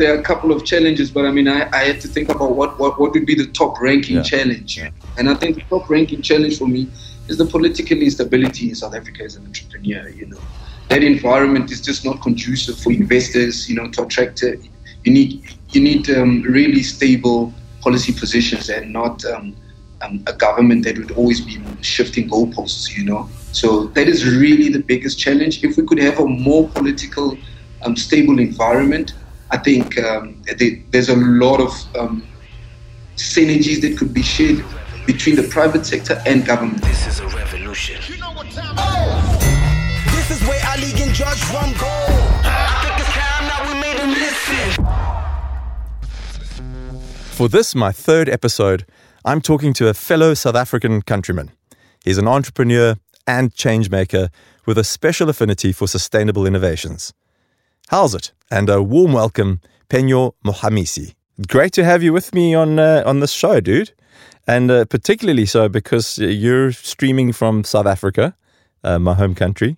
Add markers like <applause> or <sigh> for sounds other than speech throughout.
there are a couple of challenges, but I mean, I, I had to think about what, what, what would be the top ranking yeah. challenge. Yeah. And I think the top ranking challenge for me is the political instability in South Africa as an entrepreneur. You know, that environment is just not conducive for investors. You know, to attract. Uh, you need you need um, really stable policy positions and not um, um, a government that would always be shifting goalposts. You know, so that is really the biggest challenge. If we could have a more political, um, stable environment, I think um, there's a lot of um, synergies that could be shared between the private sector and government. This is a revolution. You know what time oh! This is where Ali and Judge Rum go. I think it's time that we made them listen. For this, my third episode, I'm talking to a fellow South African countryman. He's an entrepreneur and changemaker with a special affinity for sustainable innovations. How's it? And a warm welcome, Phenyo Mogamisi. Great to have you with me on uh, on this show, dude. And uh, particularly so because you're streaming from South Africa, uh, my home country,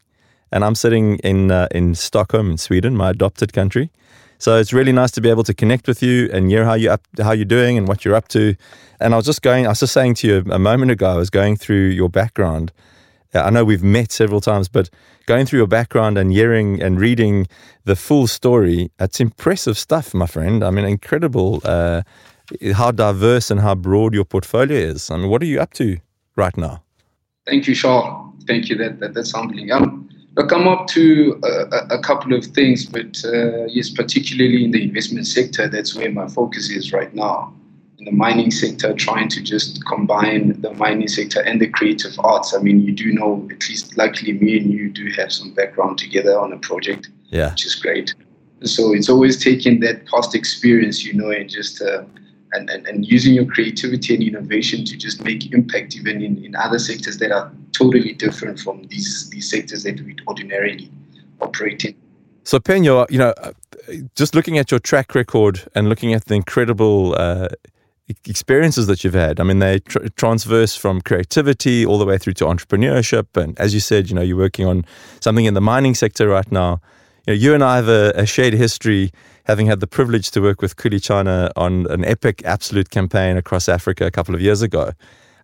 and I'm sitting in uh, in Stockholm in Sweden, my adopted country. So it's really nice to be able to connect with you and hear how you up, how you're doing and what you're up to. And I was just going, I was just saying to you a moment ago, I was going through your background I know we've met several times, but going through your background and hearing and reading the full story, it's impressive stuff, my friend. I mean, incredible uh, how diverse and how broad your portfolio is. I mean, what are you up to right now? Thank you, Charl. Thank you. That, that that's humbling. Um, look, I'm up to a, a couple of things, but uh, yes, particularly in the investment sector, that's where my focus is right now in the mining sector, trying to just combine the mining sector and the creative arts. I mean, you do know, at least luckily, me and you do have some background together on a project, yeah. which is great. So it's always taking that past experience, you know, and just uh, and, and, and using your creativity and innovation to just make impact even in, in other sectors that are totally different from these these sectors that we ordinarily operate in. So Phenyo, you know, just looking at your track record and looking at the incredible uh, experiences that you've had. I mean, they tr- transverse from creativity all the way through to entrepreneurship. And as you said, you know, you're working on something in the mining sector right now. You know, you and I have a, a shared history, having had the privilege to work with Khuli Chana on an epic Absolut campaign across Africa a couple of years ago.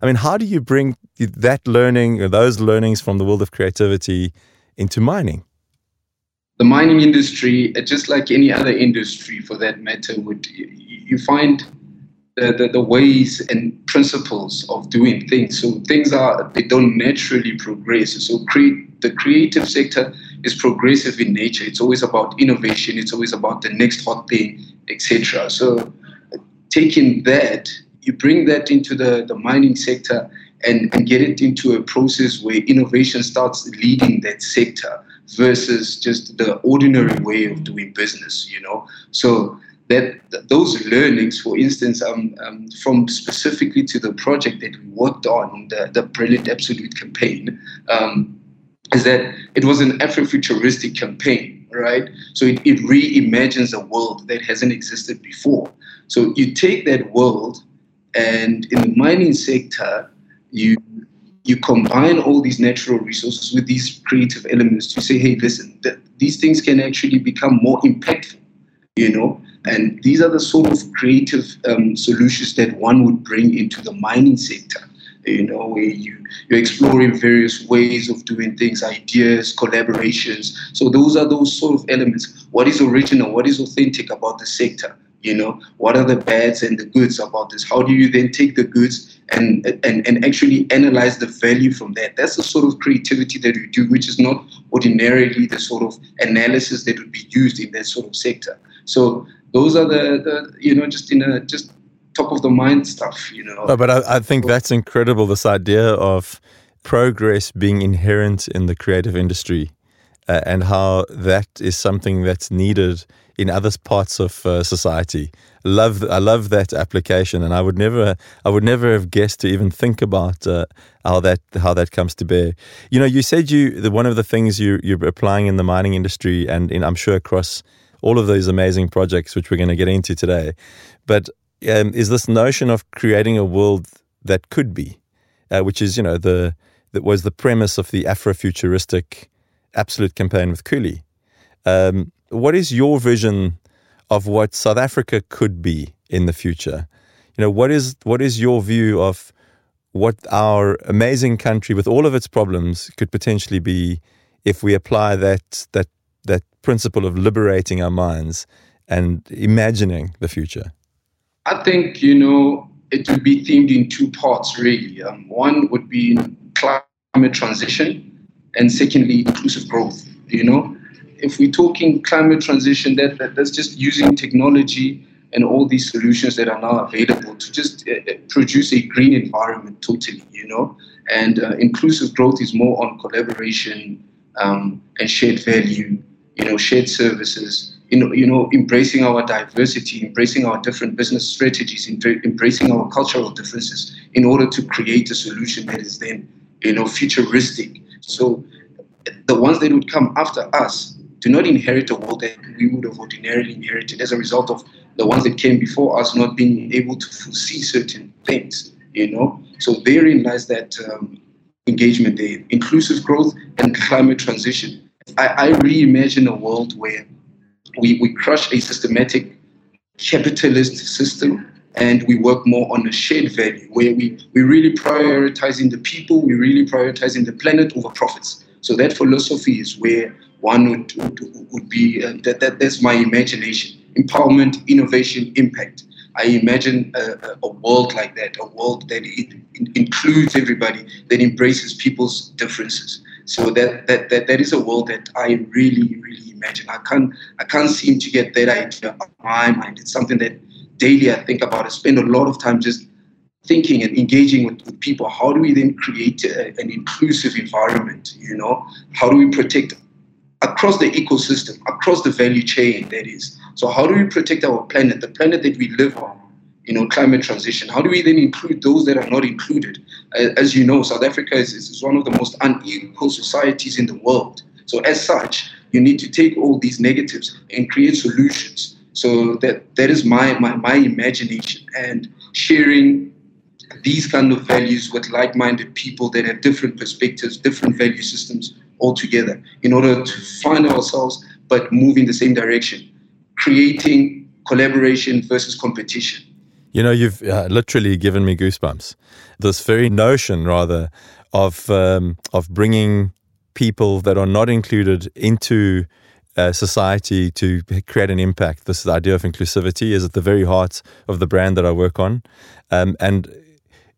I mean, how do you bring that learning, or those learnings from the world of creativity into mining? The mining industry, just like any other industry for that matter, would you find the, the, the, ways and principles of doing things. So things are they don't naturally progress. So create the creative sector is progressive in nature. It's always about innovation. It's always about the next hot thing, etc. So taking that, you bring that into the, the mining sector and, and get it into a process where innovation starts leading that sector versus just the ordinary way of doing business, you know. So that those learnings, for instance, um, um, from specifically to the project that we worked on, the, the Brilliant Absolut campaign, um, is that it was an Afrofuturistic campaign, right? So it, it reimagines a world that hasn't existed before. So you take that world, and in the mining sector, you you combine all these natural resources with these creative elements to say, hey, listen, th- these things can actually become more impactful, you know. And these are the sort of creative um, solutions that one would bring into the mining sector. You know, where you, you're exploring various ways of doing things, ideas, collaborations. So those are those sort of elements. What is original? What is authentic about the sector? You know, what are the bads and the goods about this? How do you then take the goods and, and, and actually analyze the value from that? That's the sort of creativity that we do, which is not ordinarily the sort of analysis that would be used in that sort of sector. So those are the, the you know just in a just top of the mind stuff you know no, but I, I think that's incredible this idea of progress being inherent in the creative industry uh, and how that is something that's needed in other parts of uh, society. Love, I love that application, and I would never, I would never have guessed to even think about uh, how that how that comes to bear. You know, you said you the, one of the things you you're applying in the mining industry, and in, I'm sure across all of these amazing projects, which we're going to get into today. But um, is this notion of creating a world that could be, uh, which is, you know, the that was the premise of the Afrofuturistic Absolut campaign with Khuli. Um, what is your vision of what South Africa could be in the future. You know, what is what is your view of what our amazing country with all of its problems could potentially be if we apply that that that principle of liberating our minds and imagining the future? I think, you know, it would be themed in two parts, really. Um, one would be climate transition, and secondly, inclusive growth. You know, if we're talking climate transition, that, that that's just using technology and all these solutions that are now available to just uh, produce a green environment totally. You know, and uh, inclusive growth is more on collaboration um, and shared value. You know, shared services you know, you know, embracing our diversity, embracing our different business strategies, embracing our cultural differences in order to create a solution that is then, you know, futuristic. So the ones that would come after us do not inherit a world that we would have ordinarily inherited as a result of the ones that came before us not being able to foresee certain things, you know. So therein lies that um, engagement there, inclusive growth and climate transition. I, I reimagine a world where we, we crush a systematic capitalist system and we work more on a shared value where we, we're really prioritizing the people, we're really prioritizing the planet over profits. So that philosophy is where one would, would, would be, uh, that, that, that's my imagination. Empowerment, innovation, impact. I imagine a, a world like that, a world that it, it includes everybody, that embraces people's differences. So that, that, that, that is a world that I really, really imagine. I can't, I can't seem to get that idea of my mind. It's something that daily I think about. I spend a lot of time just thinking and engaging with, with people. How do we then create a, an inclusive environment? You know, how do we protect across the ecosystem, across the value chain that is. So how do we protect our planet, the planet that we live on? You know, climate transition? How do we then include those that are not included? As you know, South Africa is, is one of the most unequal societies in the world. So as such, you need to take all these negatives and create solutions. So that that is my, my, my imagination and sharing these kind of values with like-minded people that have different perspectives, different value systems all together in order to find ourselves but move in the same direction, creating collaboration versus competition. You know, you've uh, literally given me goosebumps. This very notion, rather, of um, of bringing people that are not included into uh, society to create an impact. This idea of inclusivity is at the very heart of the brand that I work on, um, and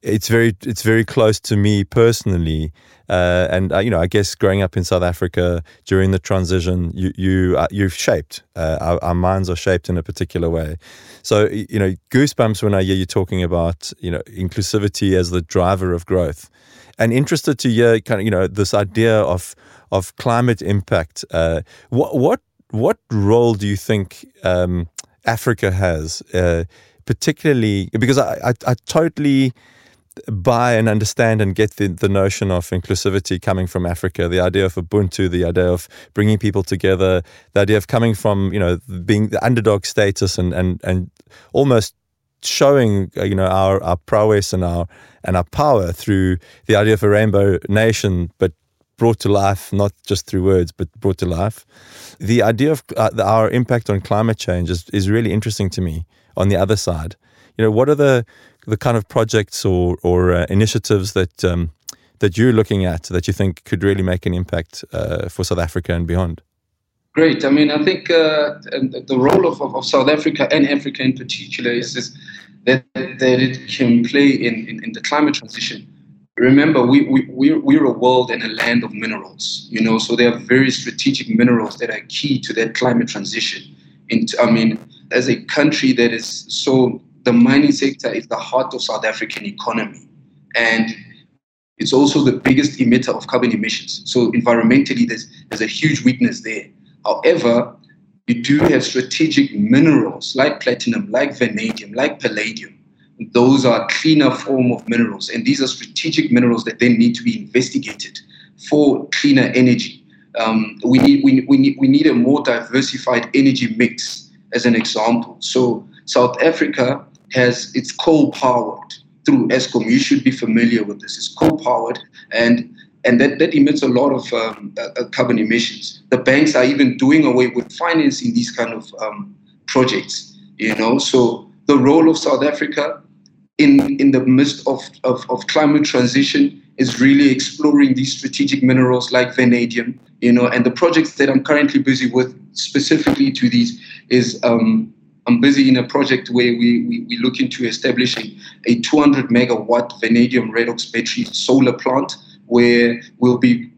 it's very it's very close to me personally. Uh, and uh, you know, I guess growing up in South Africa during the transition, you you uh, you've shaped uh, our, our, minds are shaped in a particular way. So you know, goosebumps when I hear you talking about you know inclusivity as the driver of growth, and interested to hear kind of you know this idea of of climate impact. Uh, what what what role do you think um, Africa has, uh, particularly because I, I, I totally buy and understand and get the, the notion of inclusivity coming from Africa, the idea of Ubuntu, the idea of bringing people together, the idea of coming from, you know, being the underdog status and, and, and almost showing, uh, you know, our, our prowess and our, and our power through the idea of a rainbow nation, but brought to life, not just through words, but brought to life. The idea of uh, our impact on climate change is, is really interesting to me on the other side. You know, what are the the kind of projects or or uh, initiatives that um, that you're looking at that you think could really make an impact uh, for South Africa and beyond? Great. I mean, I think uh, the role of, of, South Africa and Africa in particular is, is that, that it can play in, in, in the climate transition. Remember, we, we, we're, we're a world and a land of minerals, you know, so there are very strategic minerals that are key to that climate transition. In, I mean, as a country that is so the mining sector is the heart of South African economy. And it's also the biggest emitter of carbon emissions. So environmentally, there's, there's a huge weakness there. However, you do have strategic minerals like platinum, like vanadium, like palladium. Those are cleaner form of minerals, and these are strategic minerals that then need to be investigated for cleaner energy. Um, we, need, we, we, need, we need a more diversified energy mix, as an example. So South Africa has it's coal powered through Eskom. You should be familiar with this. It's coal powered and and that, that emits a lot of um, uh, uh, carbon emissions. The banks are even doing away with financing these kind of um, projects. You know, so the role of South Africa in in the midst of, of, of climate transition is really exploring these strategic minerals like vanadium. You know, and the projects that I'm currently busy with specifically to these is um, I'm busy in a project where we, we, we look into establishing a 200 megawatt vanadium redox battery solar plant where we'll be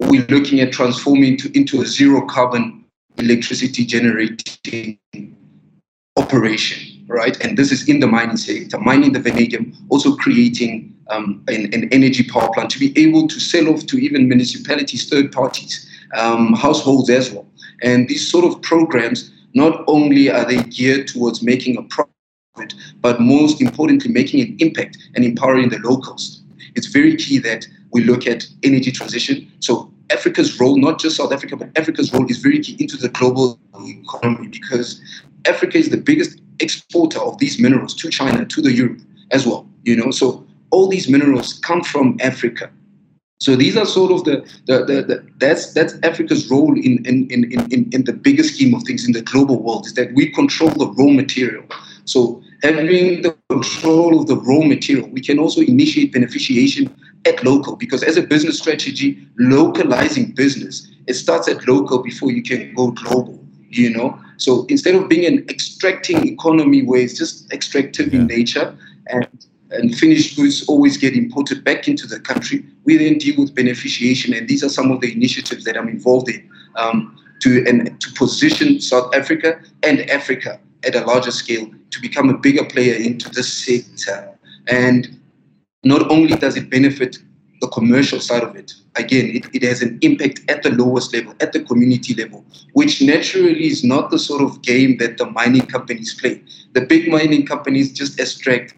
we're looking at transforming to, into a zero carbon electricity generating operation, right? And this is in the mining sector, mining the vanadium, also creating um, an, an, energy power plant to be able to sell off to even municipalities, third parties, um, households as well. And these sort of programs not only are they geared towards making a profit, but most importantly, making an impact and empowering the locals. It's very key that we look at energy transition. So Africa's role, not just South Africa, but Africa's role is very key into the global economy because Africa is the biggest exporter of these minerals to China, to the Europe as well. You know, so all these minerals come from Africa. So these are sort of the, the, the, the, that's that's Africa's role in, in, in, in, in the bigger scheme of things in the global world is that we control the raw material. So having the control of the raw material, we can also initiate beneficiation at local because as a business strategy, localizing business, it starts at local before you can go global, you know? So instead of being an extracting economy where it's just extractive yeah. in nature and and finished goods always get imported back into the country. We then deal with beneficiation, and these are some of the initiatives that I'm involved in um, to and to position South Africa and Africa at a larger scale to become a bigger player into this sector. And not only does it benefit the commercial side of it, again, it, it has an impact at the lowest level, at the community level, which naturally is not the sort of game that the mining companies play. The big mining companies just extract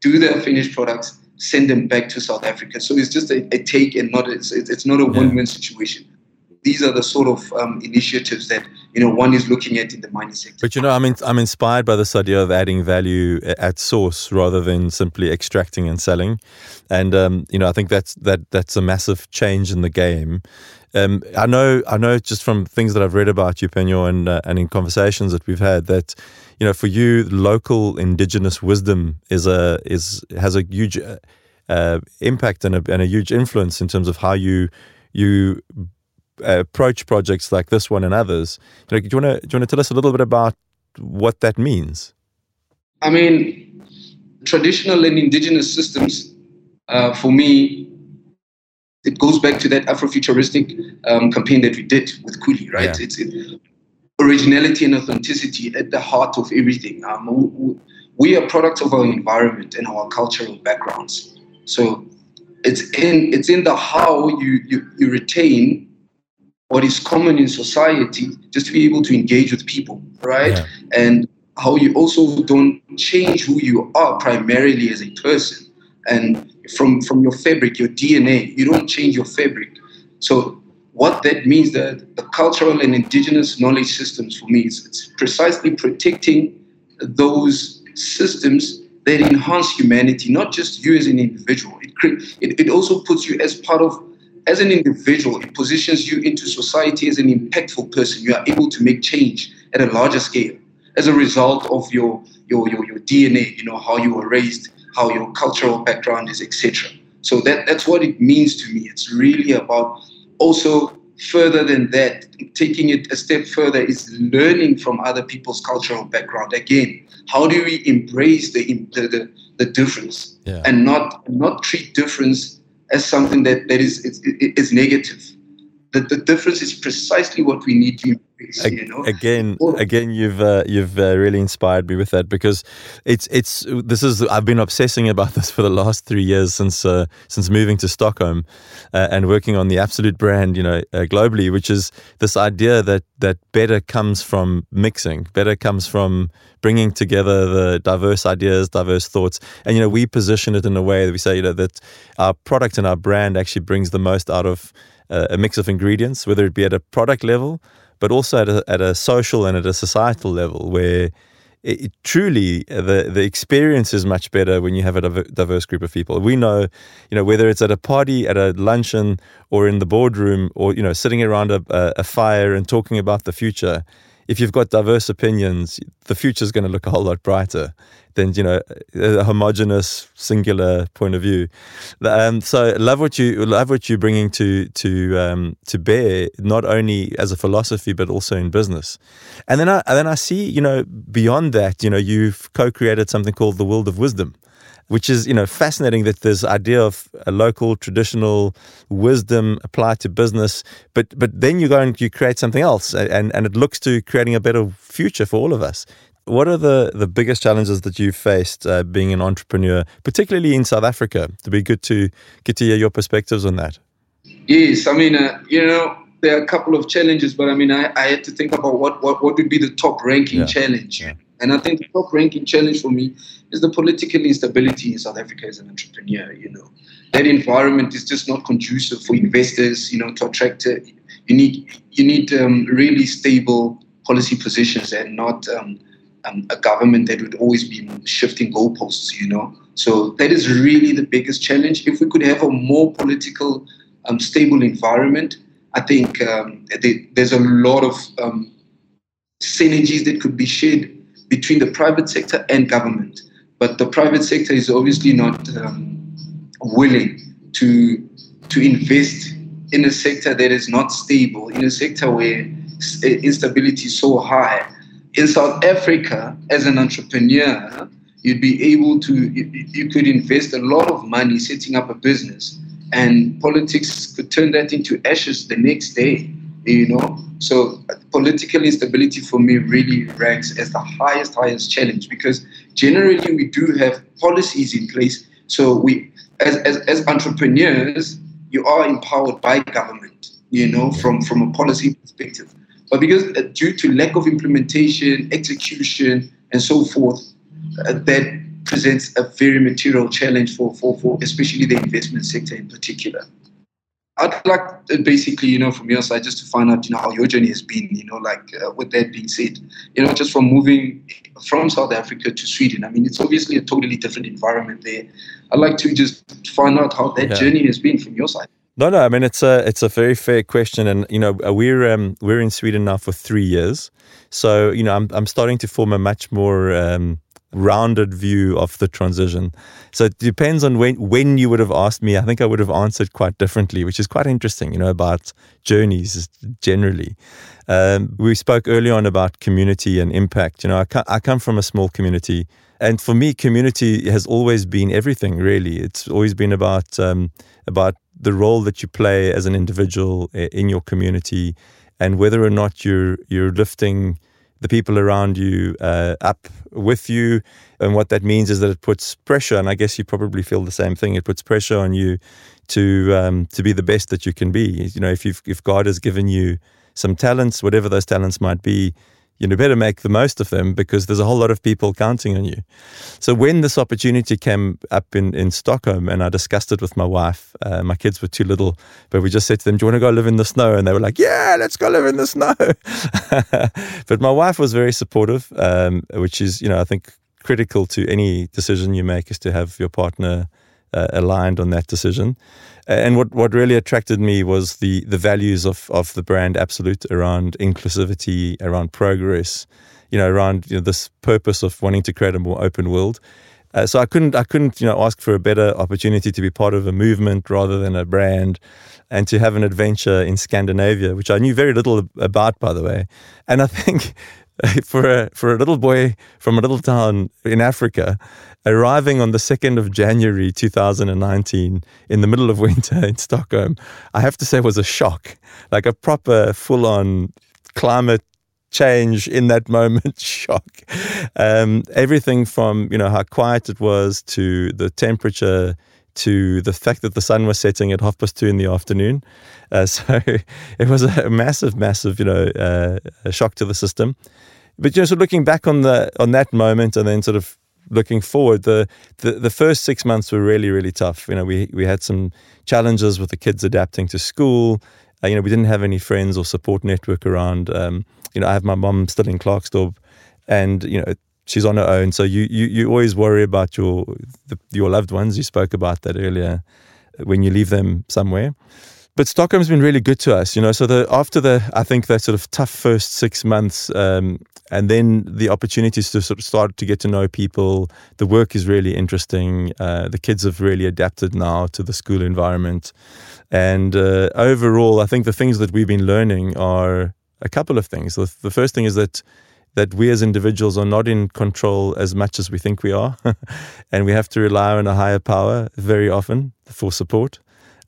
do their finished products, send them back to South Africa. So it's just a, a take and not a, it's, it's not a win-win situation. These are the sort of um, initiatives that you know one is looking at in the mining sector. But you know, I'm in, I'm inspired by this idea of adding value at source rather than simply extracting and selling, and um, you know, I think that's that that's a massive change in the game. Um, I know, I know, just from things that I've read about you, Phenyo, and uh, and in conversations that we've had, that you know, for you, local indigenous wisdom is a is has a huge uh, uh, impact and a, and a huge influence in terms of how you you approach projects like this one and others. You know, do you want to do you want to tell us a little bit about what that means? I mean, traditional and indigenous systems, uh, for me, it goes back to that Afrofuturistic um, campaign that we did with Khuli, right? Yeah. It's it, originality and authenticity at the heart of everything. Um, we are products of our environment and our cultural backgrounds. So it's in it's in the how you, you, you retain what is common in society just to be able to engage with people, right? Yeah. And how you also don't change who you are primarily as a person. And from from your fabric, your DNA. You don't change your fabric. So what that means that the cultural and indigenous knowledge systems for me is it's precisely protecting those systems that enhance humanity, not just you as an individual. It, it, it also puts you as part of, as an individual, it positions you into society as an impactful person. You are able to make change at a larger scale as a result of your, your, your, your DNA, you know, how you were raised, how your cultural background is, etc. So that, that's what it means to me. It's really about also further than that, taking it a step further is learning from other people's cultural background. Again, how do we embrace the the, the, the difference yeah. and not not treat difference as something that, that is, is, is negative? The, the difference is precisely what we need to embrace. you know? Again, again, you've uh, you've uh, really inspired me with that because it's it's this is I've been obsessing about <laughs> this for the last three years since uh, since moving to Stockholm uh, and working on the Absolut brand, you know, uh, globally, which is this idea that that better comes from mixing, better comes from bringing together the diverse ideas, diverse thoughts, and you know, we position it in a way that we say, you know, that our product and our brand actually brings the most out of a mix of ingredients, whether it be at a product level but also at a, at a social and at a societal level where it, it truly the the experience is much better when you have a diverse group of people. We know, you know, whether it's at a party, at a luncheon, or in the boardroom, or you know, sitting around a, a fire and talking about the future. If you've got diverse opinions, the future is going to look a whole lot brighter than you know a homogenous singular point of view. Um, so love what you love what you're bringing to to um, to bear, not only as a philosophy but also in business. And then I and then I see you know beyond that, you know, you've co-created something called the World of Wisdom which is you know fascinating that this idea of a local traditional wisdom applied to business but but then you go and you create something else and and it looks to creating a better future for all of us what are the the biggest challenges that you've faced uh, being an entrepreneur particularly in South Africa to be good to get to hear your perspectives on that yes i mean uh, you know there are a couple of challenges but i mean i, I had to think about what, what what would be the top ranking yeah. challenge yeah. And I think the top ranking challenge for me is the political instability in South Africa as an entrepreneur. You know, that environment is just not conducive for investors. You know, to attract. Uh, you need you need um, really stable policy positions and not um, um, a government that would always be shifting goalposts. You know, so that is really the biggest challenge. If we could have a more political, um, stable environment, I think um, there's a lot of um, synergies that could be shared between the private sector and government. But the private sector is obviously not um, willing to to invest in a sector that is not stable, in a sector where instability is so high. In South Africa, as an entrepreneur, you'd be able to you, you could invest a lot of money setting up a business, and politics could turn that into ashes the next day. You know, so political instability for me really ranks as the highest, highest challenge because generally we do have policies in place. So we, as, as, as entrepreneurs, you are empowered by government, you know, from, from a policy perspective. But because uh, due to lack of implementation, execution, and so forth, uh, that presents a very material challenge for, for, for especially the investment sector in particular. I'd like basically, you know, from your side, just to find out, you know, how your journey has been, you know, like uh, with that being said, you know, just from moving from South Africa to Sweden. I mean, it's obviously a totally different environment there. I'd like to just find out how that yeah. journey has been from your side. No, no. I mean, it's a it's a very fair question, and you know, uh, we're um, we're in Sweden now for three years, so you know, I'm I'm starting to form a much more um, rounded view of the transition. So it depends on when when you would have asked me. I think I would have answered quite differently, which is quite interesting. You know about journeys generally. Um, we spoke early on about community and impact. You know, I, I come from a small community, and for me, community has always been everything. Really, it's always been about um, about the role that you play as an individual in your community, and whether or not you're you're lifting the people around you uh, up with you. And what that means is that it puts pressure, and I guess you probably feel the same thing. It puts pressure on you to um, to be the best that you can be. You know, if you've, if God has given you some talents, whatever those talents might be, you know, better make the most of them because there's a whole lot of people counting on you. So when this opportunity came up in, in Stockholm and I discussed it with my wife, uh, my kids were too little, but we just said to them, do you want to go live in the snow? And they were like, yeah, let's go live in the snow. <laughs> but my wife was very supportive, um, which is, you know, I think critical to any decision you make is to have your partner uh, aligned on that decision. And what, what really attracted me was the, the values of, of the brand Absolut around inclusivity, around progress, you know, around you know, this purpose of wanting to create a more open world. Uh, so I couldn't, I couldn't, you know, ask for a better opportunity to be part of a movement rather than a brand, and to have an adventure in Scandinavia, which I knew very little about, by the way. And I <laughs> think <laughs> for a for a little boy from a little town in Africa, arriving on the second of January 2019 in the middle of <laughs> winter in Stockholm, I have to say was a shock, like a proper full on climate change in that moment <laughs> shock. Um, everything from you know how quiet it was to the temperature to the fact that the sun was setting at half past two in the afternoon uh, <laughs> so it was a massive massive you know uh, shock to the system but you know, so looking back on the on that moment, and then sort of looking forward, the, the the first six months were really really tough. You know, we we had some challenges with the kids adapting to school. Uh, you know, we didn't have any friends or support network around. Um, you know, I have my mom still in Klerksdorp, and you know she's on her own. So you you, you always worry about your the, your loved ones. You spoke about that earlier when you leave them somewhere. but Stockholm's been really good to us, you know. So the after the I think that sort of tough first six months, um, and then the opportunities to sort of start to get to know people. The work is really interesting. Uh, the kids have really adapted now to the school environment, and uh, overall, I think the things that we've been learning are a couple of things. The, the first thing is that that we as individuals are not in control as much as we think we are, <laughs> and we have to rely on a higher power very often for support.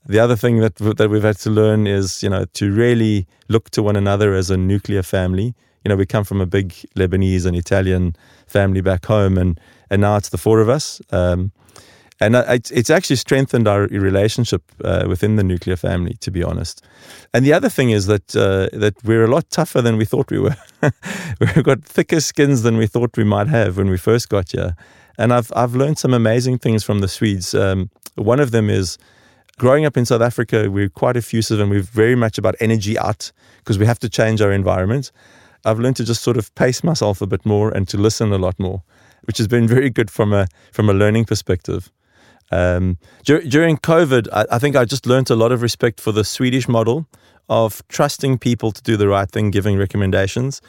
The other thing that that we've had to learn is, you know, to really look to one another as a nuclear family. You know, we come from a big Lebanese and Italian family back home, and and now it's the four of us. Um, and it's, it's actually strengthened our relationship uh, within the nuclear family, to be honest. And the other thing is that uh, that we're a lot tougher than we thought we were. <laughs> We've got thicker skins than we thought we might have when we first got here. And I've I've learned some amazing things from the Swedes. Um, one of them is growing up in South Africa, we're quite effusive and we're very much about energy out because we have to change our environment. I've learned to just sort of pace myself a bit more and to listen a lot more, which has been very good from a from a learning perspective. Um, dur- during COVID, I, I, think I just learned a lot of respect for the Swedish model of trusting people to do the right thing, giving recommendations,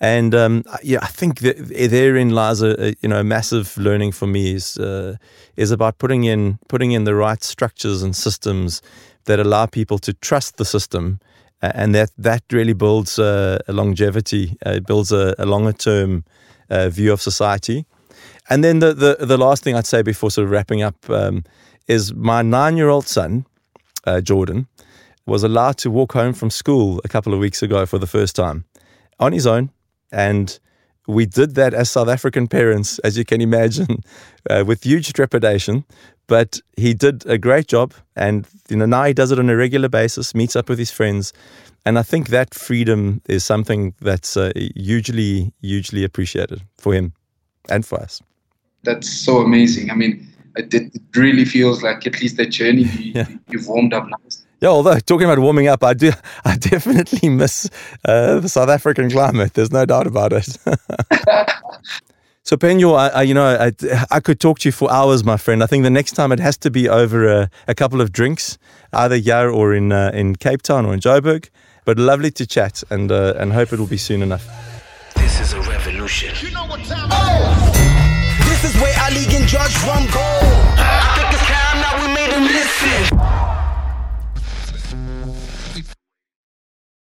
and um, yeah, I think that therein lies a, a, you know a massive learning for me is uh, is about putting in putting in the right structures and systems that allow people to trust the system, and that that really builds uh, a longevity, uh, it builds a, a longer term uh, view of society. And then the, the the last thing I'd say before sort of wrapping up um, is my nine year old son, uh, Jordan was allowed to walk home from school a couple of weeks ago for the first time on his own. And we did that as South African parents, as you can imagine, <laughs> uh, with huge trepidation. But he did a great job. And you know, now he does it on a regular basis, meets up with his friends. And I think that freedom is something that's uh, hugely, hugely appreciated for him and for us. That's so amazing. I mean, it, it really feels like at least that journey you, <laughs> yeah. you've warmed up nicely yeah, although talking about warming up, I do, <laughs> I definitely miss uh, the South African climate. There's no doubt about it. <laughs> so, Phenyo, I, I, you know, I, I could talk to you for hours, my friend. I think the next time it has to be over a, a couple of drinks, either here or in uh, in Cape Town or in Joburg. But lovely to chat, and uh, and hope it will be soon enough. This is a revolution. You know what time oh! Is where Ali and Judge Rum go.